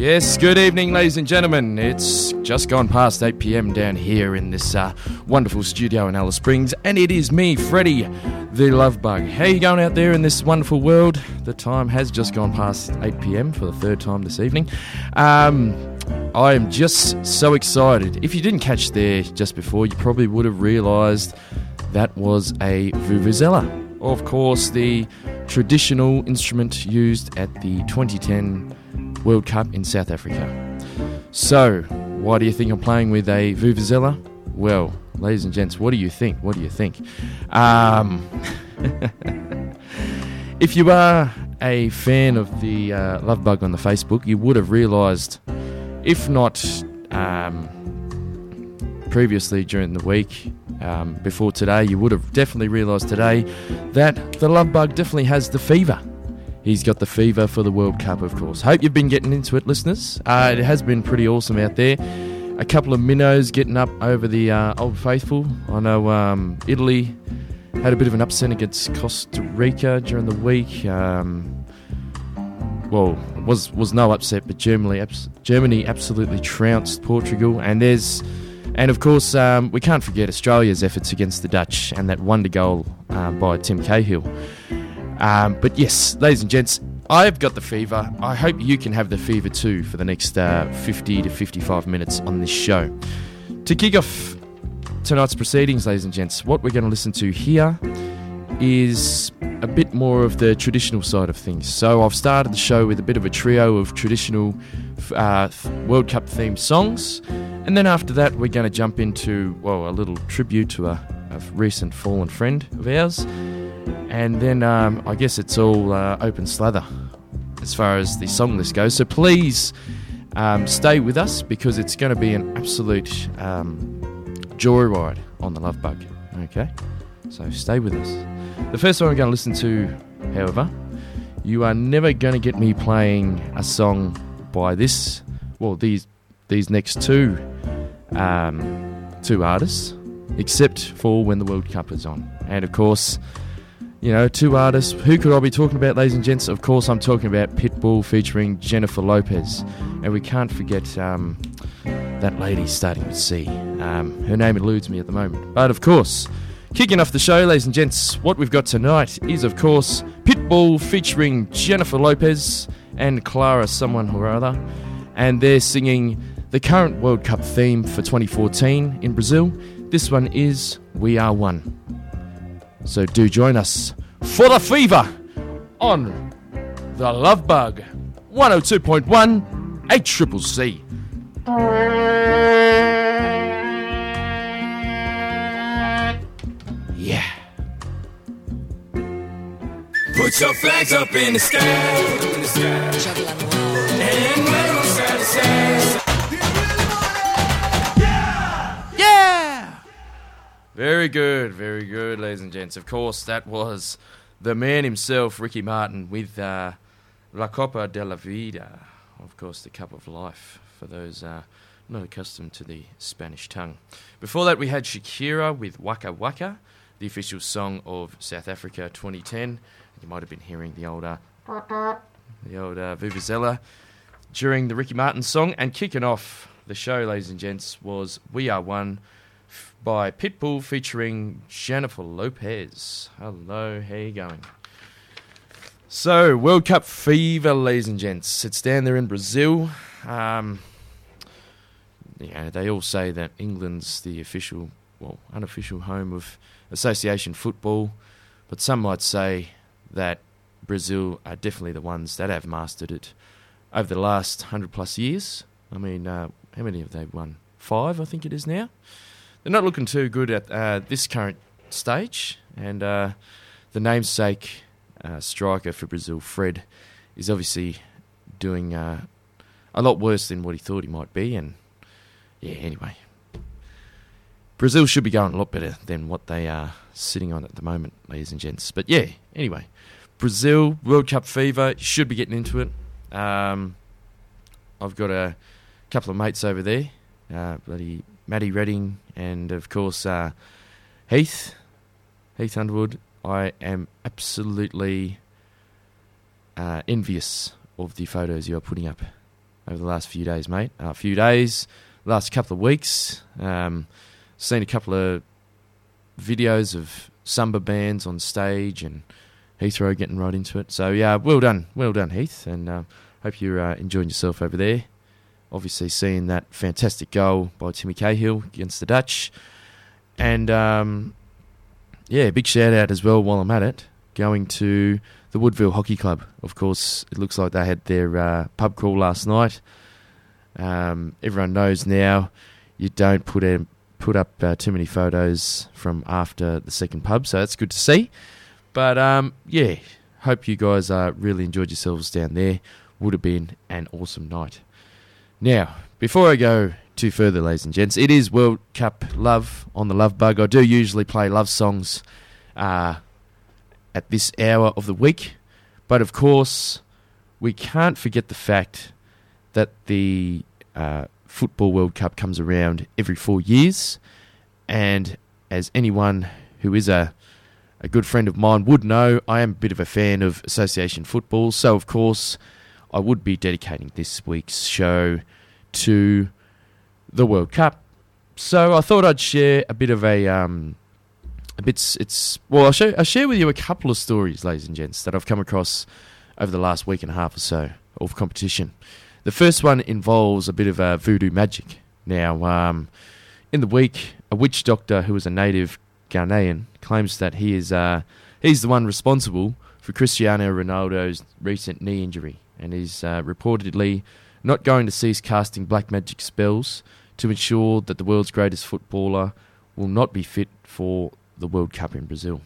Yes, good evening, ladies and gentlemen. It's just gone past 8 pm down here in this uh, wonderful studio in Alice Springs, and it is me, Freddie, the Love Bug. How you going out there in this wonderful world? The time has just gone past 8 pm for the third time this evening. Um, I am just so excited. If you didn't catch there just before, you probably would have realised that was a Vuvuzela. Of course, the traditional instrument used at the 2010 World Cup in South Africa. So, why do you think I'm playing with a Vuvuzela? Well, ladies and gents, what do you think? What do you think? Um, if you are a fan of the uh, Love Bug on the Facebook, you would have realised, if not um, previously during the week, um, before today, you would have definitely realised today that the Love Bug definitely has the fever. He's got the fever for the World Cup, of course. Hope you've been getting into it, listeners. Uh, it has been pretty awesome out there. A couple of minnows getting up over the uh, Old Faithful. I know um, Italy had a bit of an upset against Costa Rica during the week. Um, well, was was no upset, but Germany Germany absolutely trounced Portugal. And there's and of course um, we can't forget Australia's efforts against the Dutch and that wonder goal uh, by Tim Cahill. Um, but yes, ladies and gents, I've got the fever. I hope you can have the fever too for the next uh, 50 to 55 minutes on this show. To kick off tonight's proceedings, ladies and gents, what we're going to listen to here is a bit more of the traditional side of things. So I've started the show with a bit of a trio of traditional uh, World Cup themed songs, and then after that, we're going to jump into well a little tribute to a, a recent fallen friend of ours and then um, I guess it's all uh, open slather as far as the song list goes. So please um, stay with us because it's going to be an absolute um, joyride on the Love Bug. Okay, so stay with us. The first one we're going to listen to, however, you are never going to get me playing a song by this. Well, these these next two um, two artists, except for when the World Cup is on, and of course you know, two artists. Who could I be talking about, ladies and gents? Of course, I'm talking about Pitbull featuring Jennifer Lopez. And we can't forget um, that lady starting with C. Um, her name eludes me at the moment. But of course, kicking off the show, ladies and gents, what we've got tonight is, of course, Pitbull featuring Jennifer Lopez and Clara, someone or other. And they're singing the current World Cup theme for 2014 in Brazil. This one is We Are One. So do join us for the fever on the Love Bug 102.1 A Triple C. Yeah. Put your flags up in the sky. In the sky. And wave side to side. Very good, very good, ladies and gents. Of course, that was the man himself, Ricky Martin, with uh, La Copa de la Vida. Of course, the cup of life for those uh, not accustomed to the Spanish tongue. Before that, we had Shakira with Waka Waka, the official song of South Africa 2010. You might have been hearing the old, uh, the old uh, Vuvuzela during the Ricky Martin song. And kicking off the show, ladies and gents, was We Are One by Pitbull featuring Jennifer Lopez. Hello, how you going? So, World Cup fever, ladies and gents. It's down there in Brazil. Um, yeah, they all say that England's the official, well, unofficial home of association football, but some might say that Brazil are definitely the ones that have mastered it over the last hundred plus years. I mean, uh, how many have they won? Five, I think it is now they're not looking too good at uh, this current stage. And uh, the namesake uh, striker for Brazil, Fred, is obviously doing uh, a lot worse than what he thought he might be. And yeah, anyway, Brazil should be going a lot better than what they are sitting on at the moment, ladies and gents. But yeah, anyway, Brazil World Cup fever should be getting into it. Um, I've got a couple of mates over there, uh, bloody Matty Redding, and of course uh, Heath, Heath Underwood. I am absolutely uh, envious of the photos you are putting up over the last few days, mate. A few days, last couple of weeks. Um, seen a couple of videos of samba bands on stage and Heathrow getting right into it. So yeah, well done, well done, Heath, and uh, hope you're uh, enjoying yourself over there. Obviously, seeing that fantastic goal by Timmy Cahill against the Dutch, and um, yeah, big shout out as well while I'm at it, going to the Woodville Hockey Club. Of course, it looks like they had their uh, pub crawl last night. Um, everyone knows now you don't put put up uh, too many photos from after the second pub, so that's good to see. But um, yeah, hope you guys uh, really enjoyed yourselves down there. Would have been an awesome night. Now, before I go too further, ladies and gents, it is World Cup Love on the Love Bug. I do usually play love songs uh, at this hour of the week, but of course, we can't forget the fact that the uh, Football World Cup comes around every four years, and as anyone who is a a good friend of mine would know, I am a bit of a fan of association football, so of course I would be dedicating this week's show to the World Cup. So I thought I'd share a bit of a um, a bit. It's well, I'll, show, I'll share with you a couple of stories, ladies and gents, that I've come across over the last week and a half or so of competition. The first one involves a bit of uh, voodoo magic. Now, um, in the week, a witch doctor who is a native Ghanaian claims that he is uh, he's the one responsible for Cristiano Ronaldo's recent knee injury, and is uh, reportedly not going to cease casting black magic spells to ensure that the world's greatest footballer will not be fit for the World Cup in Brazil.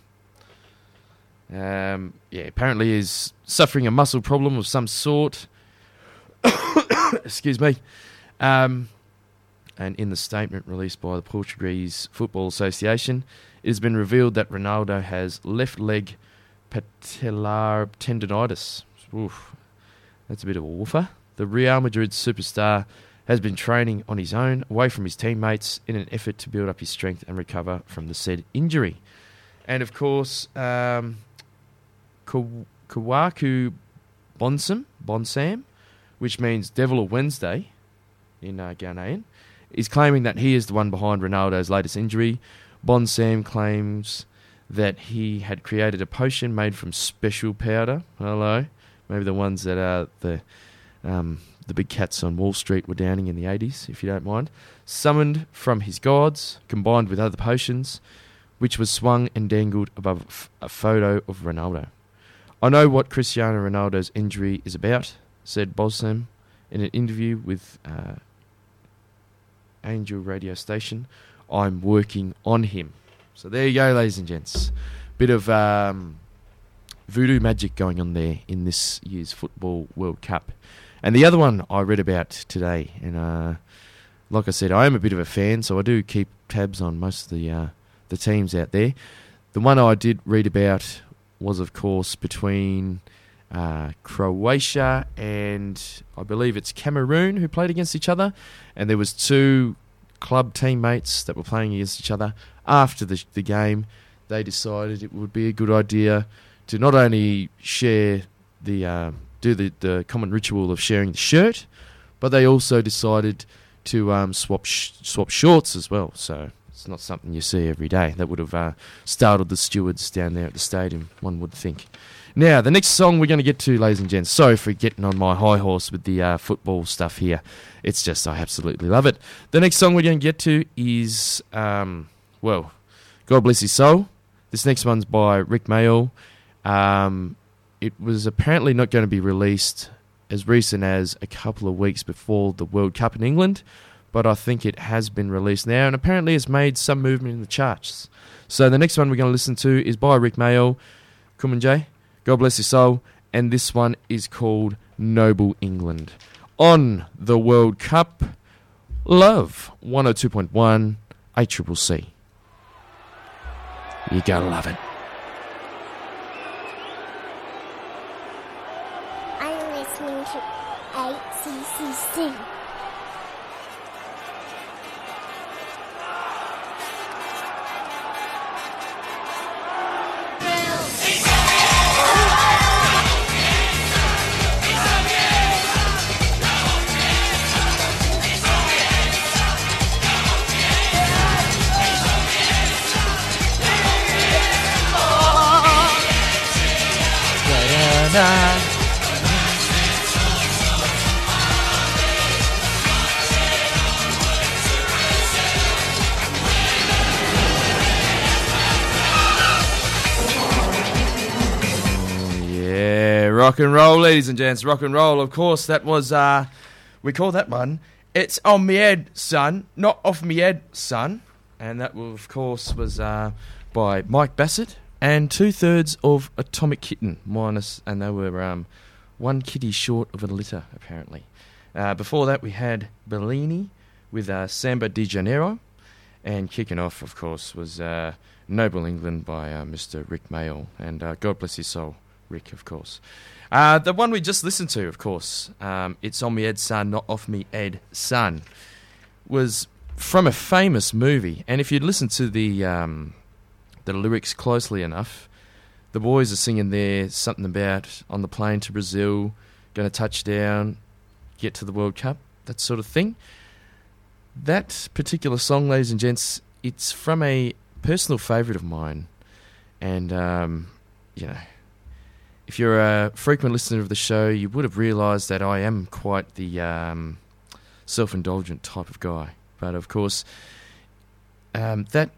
Um, yeah, apparently is suffering a muscle problem of some sort. Excuse me. Um, and in the statement released by the Portuguese Football Association, it has been revealed that Ronaldo has left leg patellar tendonitis. Oof, that's a bit of a woofer. The Real Madrid superstar has been training on his own, away from his teammates, in an effort to build up his strength and recover from the said injury. And of course, um, Kawaku Bonsam, Bonsam, which means Devil of Wednesday in uh, Ghanaian, is claiming that he is the one behind Ronaldo's latest injury. Bonsam claims that he had created a potion made from special powder. Hello, maybe the ones that are the um, the big cats on Wall Street were downing in the 80s, if you don't mind. Summoned from his gods, combined with other potions, which was swung and dangled above a photo of Ronaldo. I know what Cristiano Ronaldo's injury is about, said Bosam in an interview with uh, Angel radio station. I'm working on him. So there you go, ladies and gents. Bit of um, voodoo magic going on there in this year's Football World Cup. And the other one I read about today, and uh, like I said, I am a bit of a fan, so I do keep tabs on most of the uh, the teams out there. The one I did read about was, of course, between uh, Croatia and I believe it's Cameroon who played against each other, and there was two club teammates that were playing against each other. After the, the game, they decided it would be a good idea to not only share the uh, do the, the common ritual of sharing the shirt, but they also decided to um, swap sh- swap shorts as well. So it's not something you see every day. That would have uh, startled the stewards down there at the stadium. One would think. Now, the next song we're going to get to, ladies and gents. Sorry for getting on my high horse with the uh, football stuff here. It's just, I absolutely love it. The next song we're going to get to is, um, well, God Bless His Soul. This next one's by Rik Mayall. Um, it was apparently not going to be released as recent as a couple of weeks before the World Cup in England, but I think it has been released now, and apparently it's made some movement in the charts. So the next one we're going to listen to is by Rik Mayall. Kumanjay. God bless your soul. And this one is called Noble England. On the World Cup, Love 102.1 ACCC. You're going to love it. Na. Yeah, rock and roll, ladies and gents. Rock and roll, of course. That was, uh, we call that one. It's on me head, son, not off me head, son. And that, of course, was uh, by Mike Bassett and two thirds of Atomic Kitten, minus, and they were um, one kitty short of a litter, apparently. Uh, before that, we had Bellini with uh, Samba de Janeiro. And kicking off, of course, was uh, Noble England by uh, Mr. Rik Mayall. And uh, God bless his soul, Rick, of course. Uh, the one we just listened to, of course, um, It's On Me Ed Son, Not Off Me Ed Son, was from a famous movie. And if you'd listen to the, um, the lyrics closely enough, the boys are singing there something about on the plane to Brazil, going to touch down, get to the World Cup, that sort of thing. That particular song, ladies and gents, it's from a personal favourite of mine. And, um, you know, if you're a frequent listener of the show, you would have realised that I am quite the um, self indulgent type of guy. But of course, um, that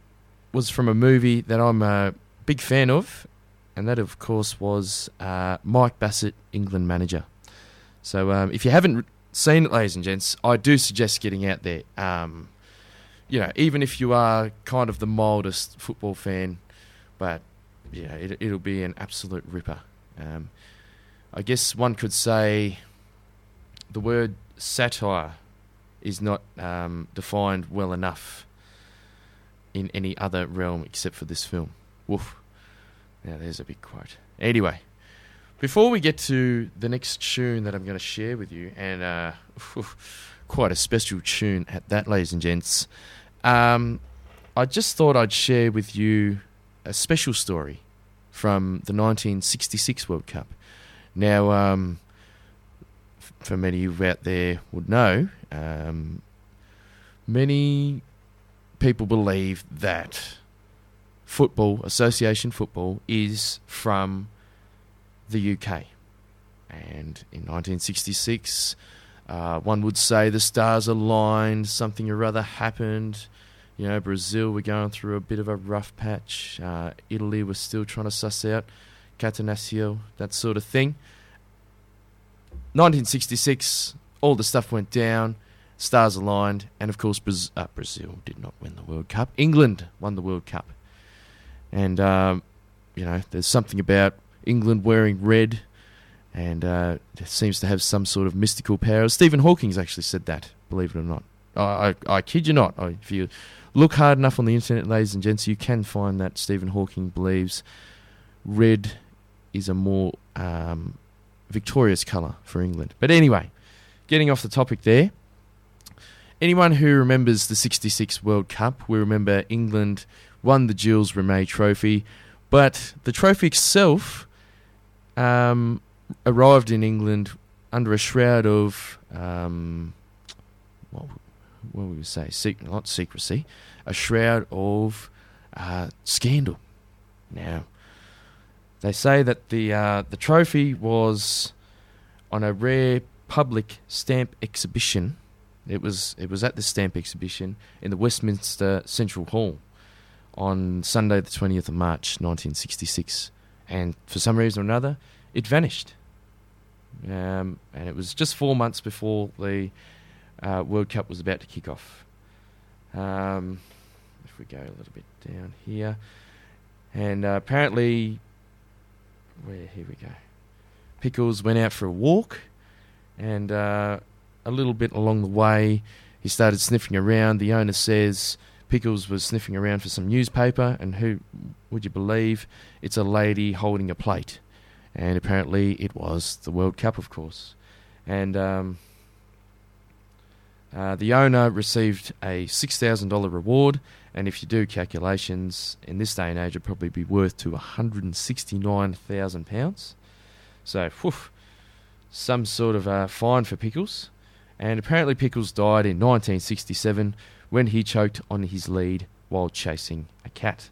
was from a movie that I'm a big fan of, and that, of course, was uh, Mike Bassett, England manager. So um, if you haven't seen it, ladies and gents, I do suggest getting out there. Um, you know, even if you are kind of the mildest football fan, but yeah, it, it'll be an absolute ripper. Um, I guess one could say the word satire is not um, defined well enough in any other realm except for this film. Woof. Now, there's a big quote. Anyway, before we get to the next tune that I'm going to share with you, and uh, quite a special tune at that, ladies and gents, um, I just thought I'd share with you a special story from the 1966 World Cup. Now, um, for many of you out there would know, um, many people believe that football, association football, is from the UK. And in 1966, uh, one would say the stars aligned, something or other happened. You know, Brazil were going through a bit of a rough patch. Uh, Italy was still trying to suss out Catenaccio, that sort of thing. 1966, all the stuff went down, stars aligned, and of course, Braz- uh, Brazil did not win the World Cup. England won the World Cup. And, um, you know, there's something about England wearing red and uh, it seems to have some sort of mystical power. Stephen Hawking's actually said that, believe it or not. I, I, I kid you not. I, if you look hard enough on the internet, ladies and gents, you can find that Stephen Hawking believes red is a more um, victorious colour for England. But anyway, getting off the topic there. Anyone who remembers the 66 World Cup will remember England won the Jules Rimet Trophy, but the trophy itself um, arrived in England under a shroud of, um, what, what would we say, Sec- not secrecy, a shroud of uh, scandal. Now, they say that the uh, the trophy was on a rare public stamp exhibition. It was it was at the stamp exhibition in the Westminster Central Hall on Sunday, the twentieth of March, nineteen sixty six, and for some reason or another, it vanished. Um, and it was just four months before the uh, World Cup was about to kick off. Um, if we go a little bit down here, and uh, apparently, where here we go. Pickles went out for a walk, and uh, a little bit along the way, he started sniffing around. The owner says Pickles was sniffing around for some newspaper, and who would you believe? It's a lady holding a plate, and apparently it was the World Cup, of course. And um, uh, the owner received a six thousand dollar reward, and if you do calculations in this day and age, it'd probably be worth to one hundred and sixty nine thousand pounds. So, whew, some sort of uh, fine for Pickles. And apparently, Pickles died in 1967 when he choked on his lead while chasing a cat.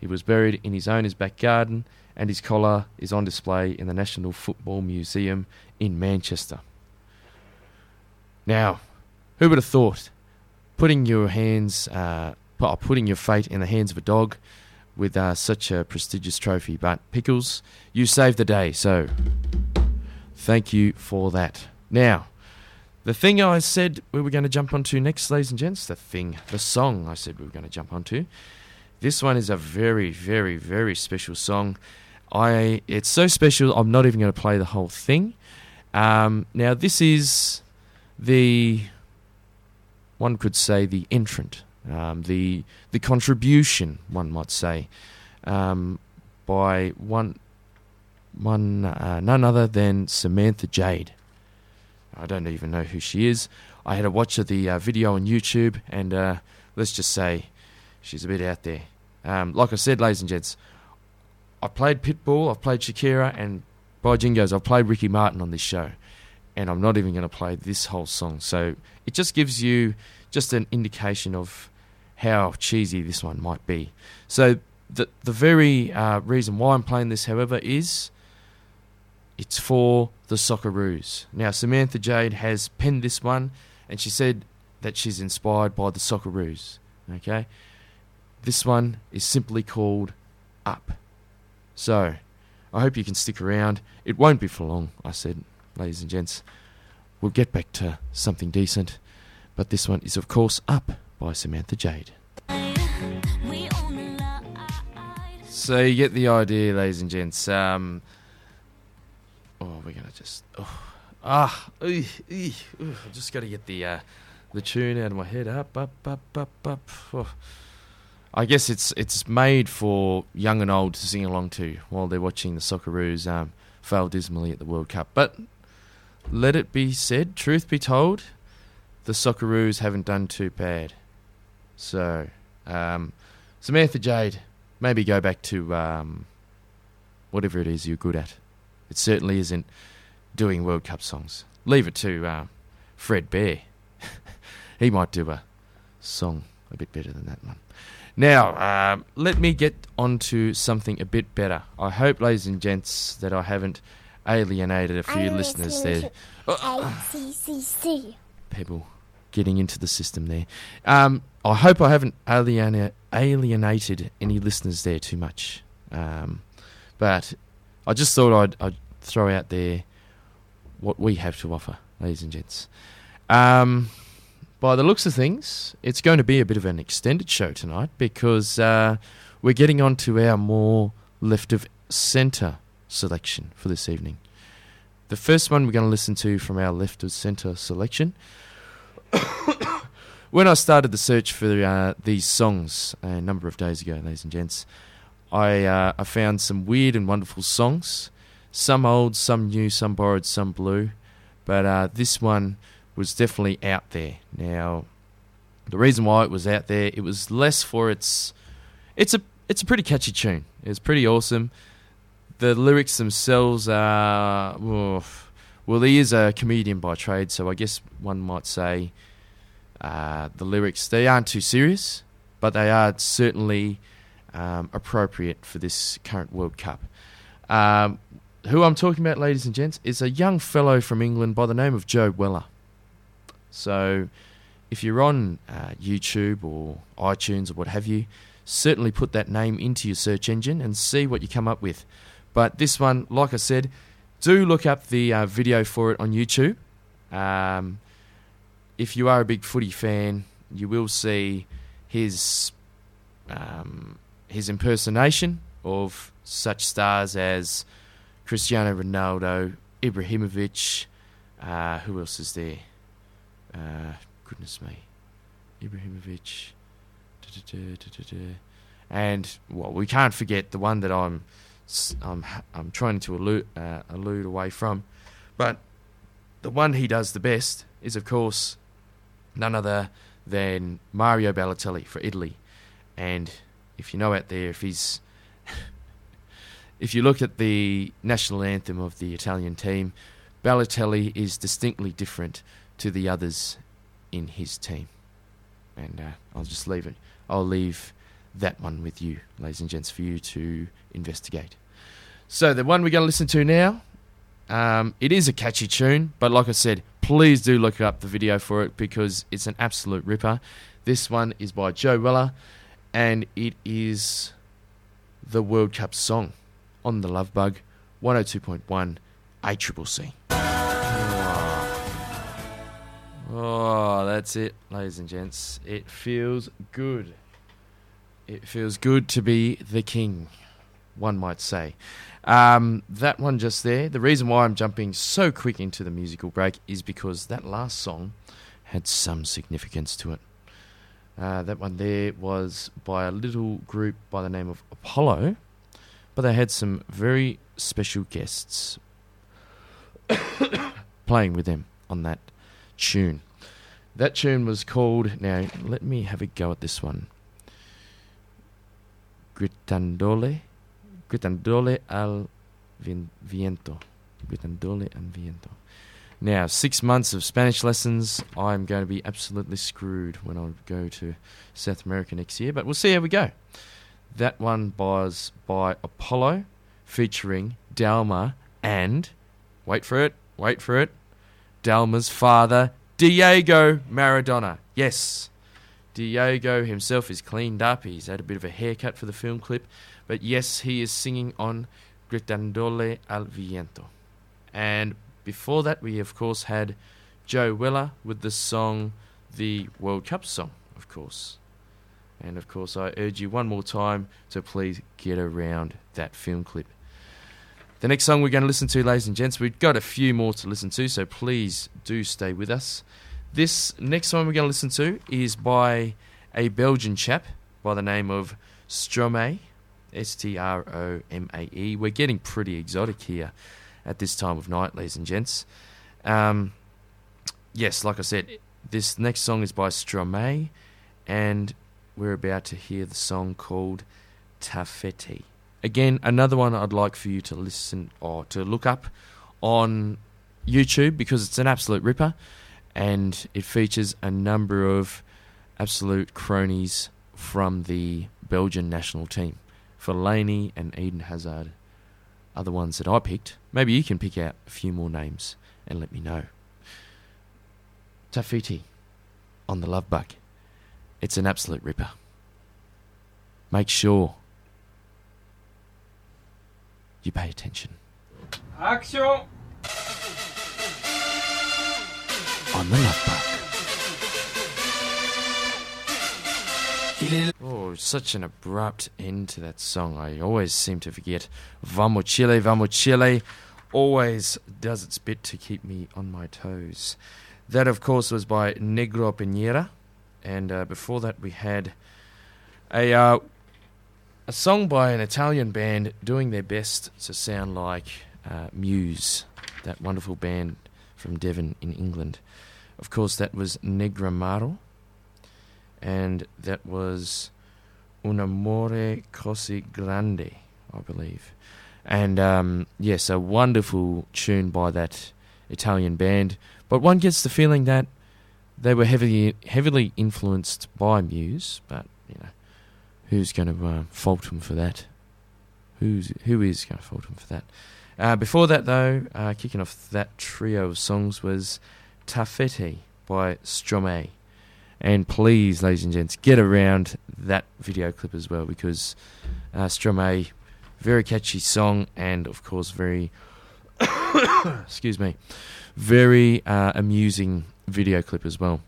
He was buried in his owner's back garden, and his collar is on display in the National Football Museum in Manchester. Now, who would have thought putting your hands, uh, putting your fate in the hands of a dog with uh, such a prestigious trophy? But Pickles, you saved the day, so thank you for that. Now, the thing I said we were going to jump onto next, ladies and gents, the thing, the song I said we were going to jump onto. This one is a very, very, very special song. I it's so special. I'm not even going to play the whole thing. Um, now, this is the one could say the entrant, um, the the contribution, one might say, um, by one one uh, none other than Samantha Jade. I don't even know who she is. I had a watch of the uh, video on YouTube, and uh, let's just say she's a bit out there. Um, like I said, ladies and gents, I've played Pitbull, I've played Shakira, and by jingos, I've played Ricky Martin on this show, and I'm not even going to play this whole song. So it just gives you just an indication of how cheesy this one might be. So the the very uh, reason why I'm playing this, however, is it's for the Socceroos. Now Samantha Jade has penned this one, and she said that she's inspired by the Socceroos. Okay, this one is simply called Up. So I hope you can stick around. It won't be for long. I said, ladies and gents, we'll get back to something decent. But this one is, of course, Up by Samantha Jade. So you get the idea, ladies and gents. Um, oh, we're gonna just oh, ah, eey, ooh, I just got to get the uh, the tune out of my head. Up, up, up, up, up. Oh. I guess it's it's made for young and old to sing along to while they're watching the Socceroos um, fail dismally at the World Cup. But let it be said, truth be told, the Socceroos haven't done too bad. So, um, Samantha Jade, maybe go back to um, whatever it is you're good at. It certainly isn't doing World Cup songs. Leave it to uh, Fred Bear. he might do a song a bit better than that one. Now, um, let me get on to something a bit better. I hope, ladies and gents, that I haven't alienated a few I'm listeners there. ACCC. People getting into the system there. Um, I hope I haven't aliena- alienated any listeners there too much. Um, but I just thought I'd, I'd throw out there what we have to offer, ladies and gents. Um, by the looks of things, it's going to be a bit of an extended show tonight because uh, we're getting on to our more left of centre selection for this evening. The first one we're going to listen to from our left of centre selection. when I started the search for uh, these songs a number of days ago, ladies and gents, I uh, I found some weird and wonderful songs. Some old, some new, some borrowed, some blue. But uh, this one was definitely out there. Now, the reason why it was out there, it was less for its. It's a it's a pretty catchy tune. It's pretty awesome. The lyrics themselves are oof. well, he is a comedian by trade, so I guess one might say uh, the lyrics they aren't too serious, but they are certainly um, appropriate for this current World Cup. Um, who I'm talking about, ladies and gents, is a young fellow from England by the name of Joe Weller. So, if you're on uh, YouTube or iTunes or what have you, certainly put that name into your search engine and see what you come up with. But this one, like I said, do look up the uh, video for it on YouTube. Um, if you are a big footy fan, you will see his um, his impersonation of such stars as Cristiano Ronaldo, Ibrahimovic. Uh, who else is there? Uh, goodness me, Ibrahimovic. Da-da-da-da-da-da. And well, we can't forget the one that I'm I'm I'm trying to allude uh, away from, but the one he does the best is of course none other than Mario Balotelli for Italy. And if you know out there, if he's if you look at the national anthem of the Italian team, Balotelli is distinctly different to the others in his team. And uh, I'll just leave it. I'll leave that one with you, ladies and gents, for you to investigate. So the one we're going to listen to now, um, it is a catchy tune, but like I said, please do look up the video for it because it's an absolute ripper. This one is by Joe Weller, and it is the World Cup song on the Love Bug 102.1 ACCC. Oh, that's it, ladies and gents. It feels good. It feels good to be the king, one might say. Um, that one just there, the reason why I'm jumping so quick into the musical break is because that last song had some significance to it. Uh, that one there was by a little group by the name of Apollo, but they had some very special guests playing with them on that tune. That tune was called, now let me have a go at this one. Gritandole, Gritandole al viento. Gritandole al viento. Now, six months of Spanish lessons. I'm going to be absolutely screwed when I go to South America next year, but we'll see how we go. That one was by Apollo, featuring Dalma and, wait for it, wait for it, Dalma's father, Diego Maradona. Yes, Diego himself is cleaned up. He's had a bit of a haircut for the film clip, but yes, he is singing on Gritandole al Viento. And before that, we of course had Joe Weller with the song, the World Cup song, of course. And of course, I urge you one more time to please get around that film clip. The next song we're going to listen to, ladies and gents, we've got a few more to listen to, so please do stay with us. This next song we're going to listen to is by a Belgian chap by the name of Stromae, S T R O M A E. We're getting pretty exotic here at this time of night, ladies and gents. Um, yes, like I said, this next song is by Stromae, and we're about to hear the song called Ta fête. Again, another one I'd like for you to listen or to look up on YouTube because it's an absolute ripper and it features a number of absolute cronies from the Belgian national team. Fellaini and Eden Hazard are the ones that I picked. Maybe you can pick out a few more names and let me know. Ta fête on the Love Bug. It's an absolute ripper. Make sure you pay attention. Action On the Love Bug. Oh, such an abrupt end to that song. I always seem to forget. Vamos Chile, Vamos Chile always does its bit to keep me on my toes. That, of course, was by Negro Pinera. And uh, before that, we had a, uh, a song by an Italian band doing their best to sound like uh, Muse, that wonderful band from Devon in England. Of course, that was Negramaro and that was Un Amore Così Grande, I believe. And um, yes, a wonderful tune by that Italian band. But one gets the feeling that they were heavily heavily influenced by Muse. But you know, who's going to uh, fault them for that? Who's who is going to fault them for that? Uh, before that, though, uh, kicking off that trio of songs was Ta fête by Stromae. And please, ladies and gents, get around that video clip as well because uh, Stromae, very catchy song, and of course, very, excuse me, very uh, amusing video clip as well.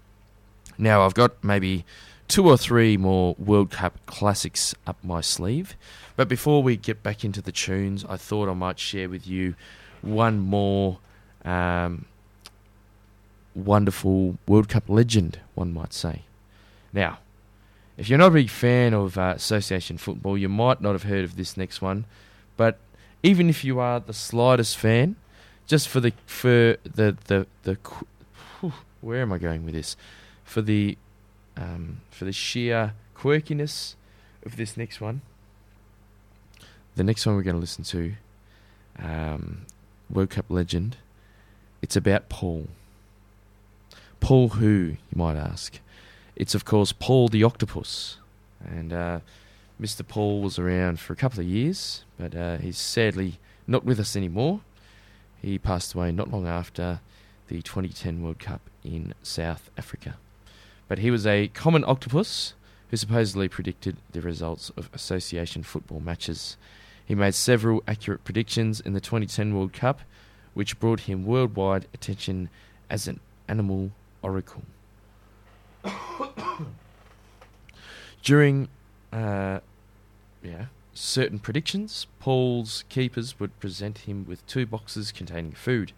Now, I've got maybe two or three more World Cup classics up my sleeve, but before we get back into the tunes, I thought I might share with you one more. Um, wonderful World Cup legend, one might say. Now, if you're not a big fan of uh, association football, you might not have heard of this next one, but even if you are the slightest fan, just for the for the the the where am I going with this? For the um, for the sheer quirkiness of this next one. The next one we're going to listen to, um, World Cup legend. It's about Paul. Paul who, you might ask? It's, of course, Paul the Octopus. And uh, Mr. Paul was around for a couple of years, but uh, he's sadly not with us anymore. He passed away not long after the 2010 World Cup in South Africa. But he was a common octopus who supposedly predicted the results of association football matches. He made several accurate predictions in the 2010 World Cup, which brought him worldwide attention as an animal oracle. During, uh, yeah, certain predictions, Paul's keepers would present him with two boxes containing food.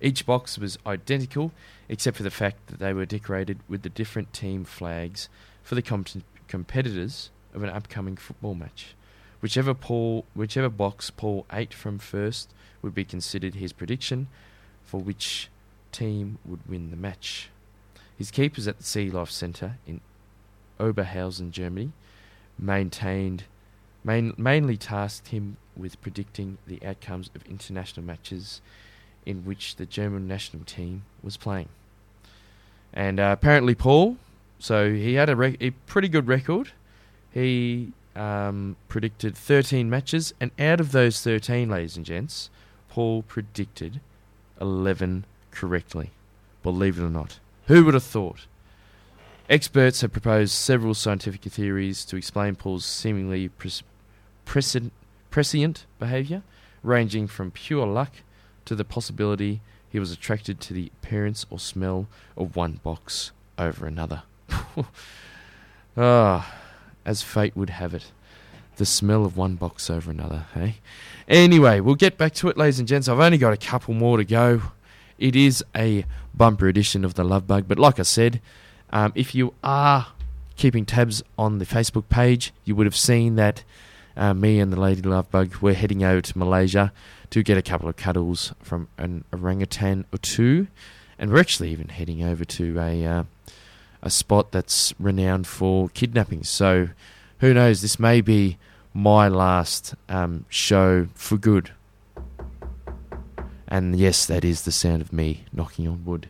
Each box was identical, except for the fact that they were decorated with the different team flags for the com- competitors of an upcoming football match. Whichever Paul, whichever box Paul ate from first would be considered his prediction for which team would win the match. His keepers at the Sea Life Centre in Oberhausen, Germany, maintained main, mainly tasked him with predicting the outcomes of international matches in which the German national team was playing. And uh, apparently, Paul, so he had a, rec- a pretty good record. He um, predicted 13 matches, and out of those 13, ladies and gents, Paul predicted 11 correctly. Believe it or not. Who would have thought? Experts have proposed several scientific theories to explain Paul's seemingly pres- prescient, prescient behaviour, ranging from pure luck to the possibility he was attracted to the appearance or smell of one box over another. Ah, as fate would have it, the smell of one box over another, hey? Anyway, we'll get back to it, ladies and gents. I've only got a couple more to go. It is a bumper edition of the Love Bug, but like I said, um, if you are keeping tabs on the Facebook page, you would have seen that uh, me and the Lady Love Bug were heading over to Malaysia to get a couple of cuddles from an orangutan or two, and we're actually even heading over to a uh, a spot that's renowned for kidnapping. So, who knows? This may be my last um, show for good. And yes, that is the sound of me knocking on wood.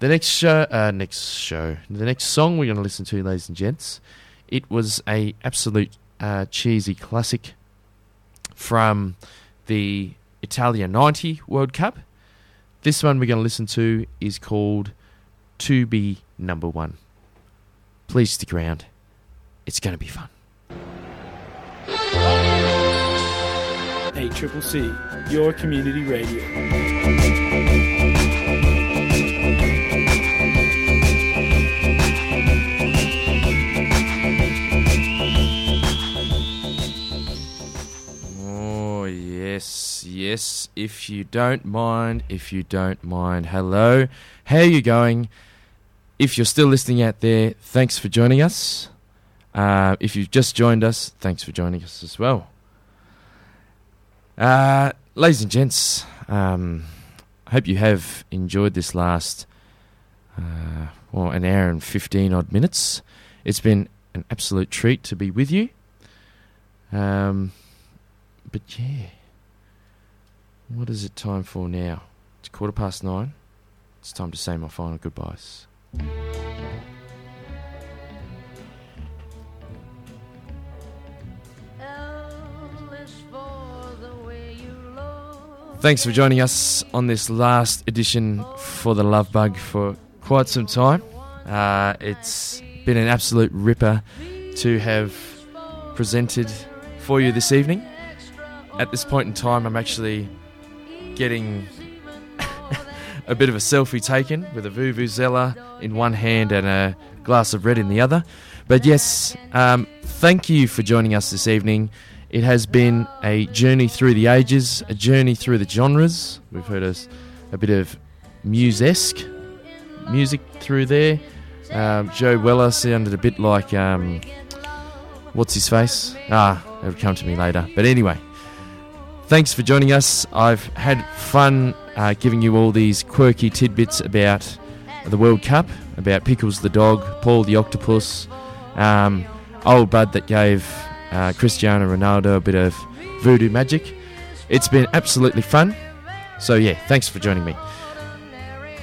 The next show, uh, next show, the next song we're going to listen to, ladies and gents, it was a absolute uh, cheesy classic from the Italia 90 World Cup. This one we're going to listen to is called To Be Number One. Please stick around. It's going to be fun. A Triple C, your community radio. Oh, yes, yes. If you don't mind, if you don't mind. Hello, how are you going? If you're still listening out there, thanks for joining us. Uh, if you've just joined us, thanks for joining us as well. Uh, ladies and gents, um, I hope you have enjoyed this last, uh, well, an hour and 15 odd minutes. It's been an absolute treat to be with you. Um, but yeah, what is it time for now? It's quarter past nine. It's time to say my final goodbyes. Thanks for joining us on this last edition for the Love Bug for quite some time. Uh, it's been an absolute ripper to have presented for you this evening. At this point in time, I'm actually getting a bit of a selfie taken with a Vuvuzela in one hand and a glass of red in the other. But yes, um, thank you for joining us this evening. It has been a journey through the ages, a journey through the genres. We've heard a, a bit of muse-esque music through there. Um, Joe Weller sounded a bit like um, what's his face? Ah, it'll come to me later. But anyway, thanks for joining us. I've had fun uh, giving you all these quirky tidbits about the World Cup, about Pickles the dog, Paul the octopus, um, old Bud that gave uh, Cristiano Ronaldo a bit of voodoo magic. It's been absolutely fun. So, yeah, thanks for joining me.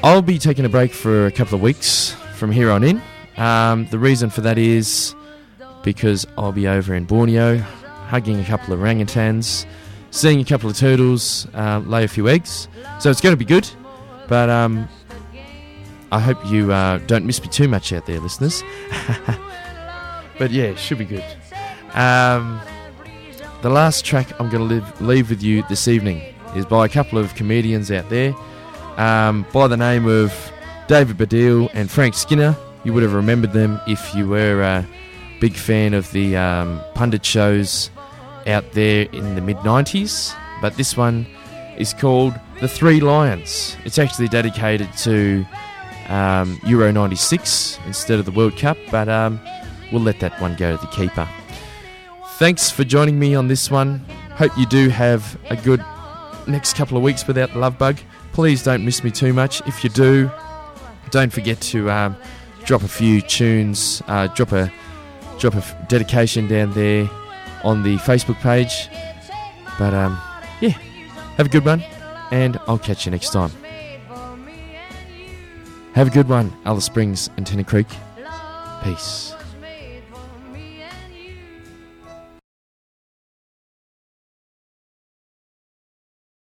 I'll be taking a break for a couple of weeks from here on in. Um, the reason for that is because I'll be over in Borneo hugging a couple of orangutans, seeing a couple of turtles uh, lay a few eggs. So it's going to be good. But um, I hope you uh, don't miss me too much out there, listeners. but yeah, it should be good. Um, the last track I'm going to leave, leave with you this evening is by a couple of comedians out there um, by the name of David Baddiel and Frank Skinner. You would have remembered them if you were a big fan of the um, pundit shows out there in the mid 90s. But this one is called The Three Lions. It's actually dedicated to um, Euro 96 instead of the World Cup, but um, we'll let that one go to the keeper. Thanks for joining me on this one. Hope you do have a good next couple of weeks without the love bug. Please don't miss me too much. If you do, don't forget to um, drop a few tunes, uh, drop a drop a dedication down there on the Facebook page. But um, yeah, have a good one, and I'll catch you next time. Have a good one, Alice Springs and Tennant Creek. Peace.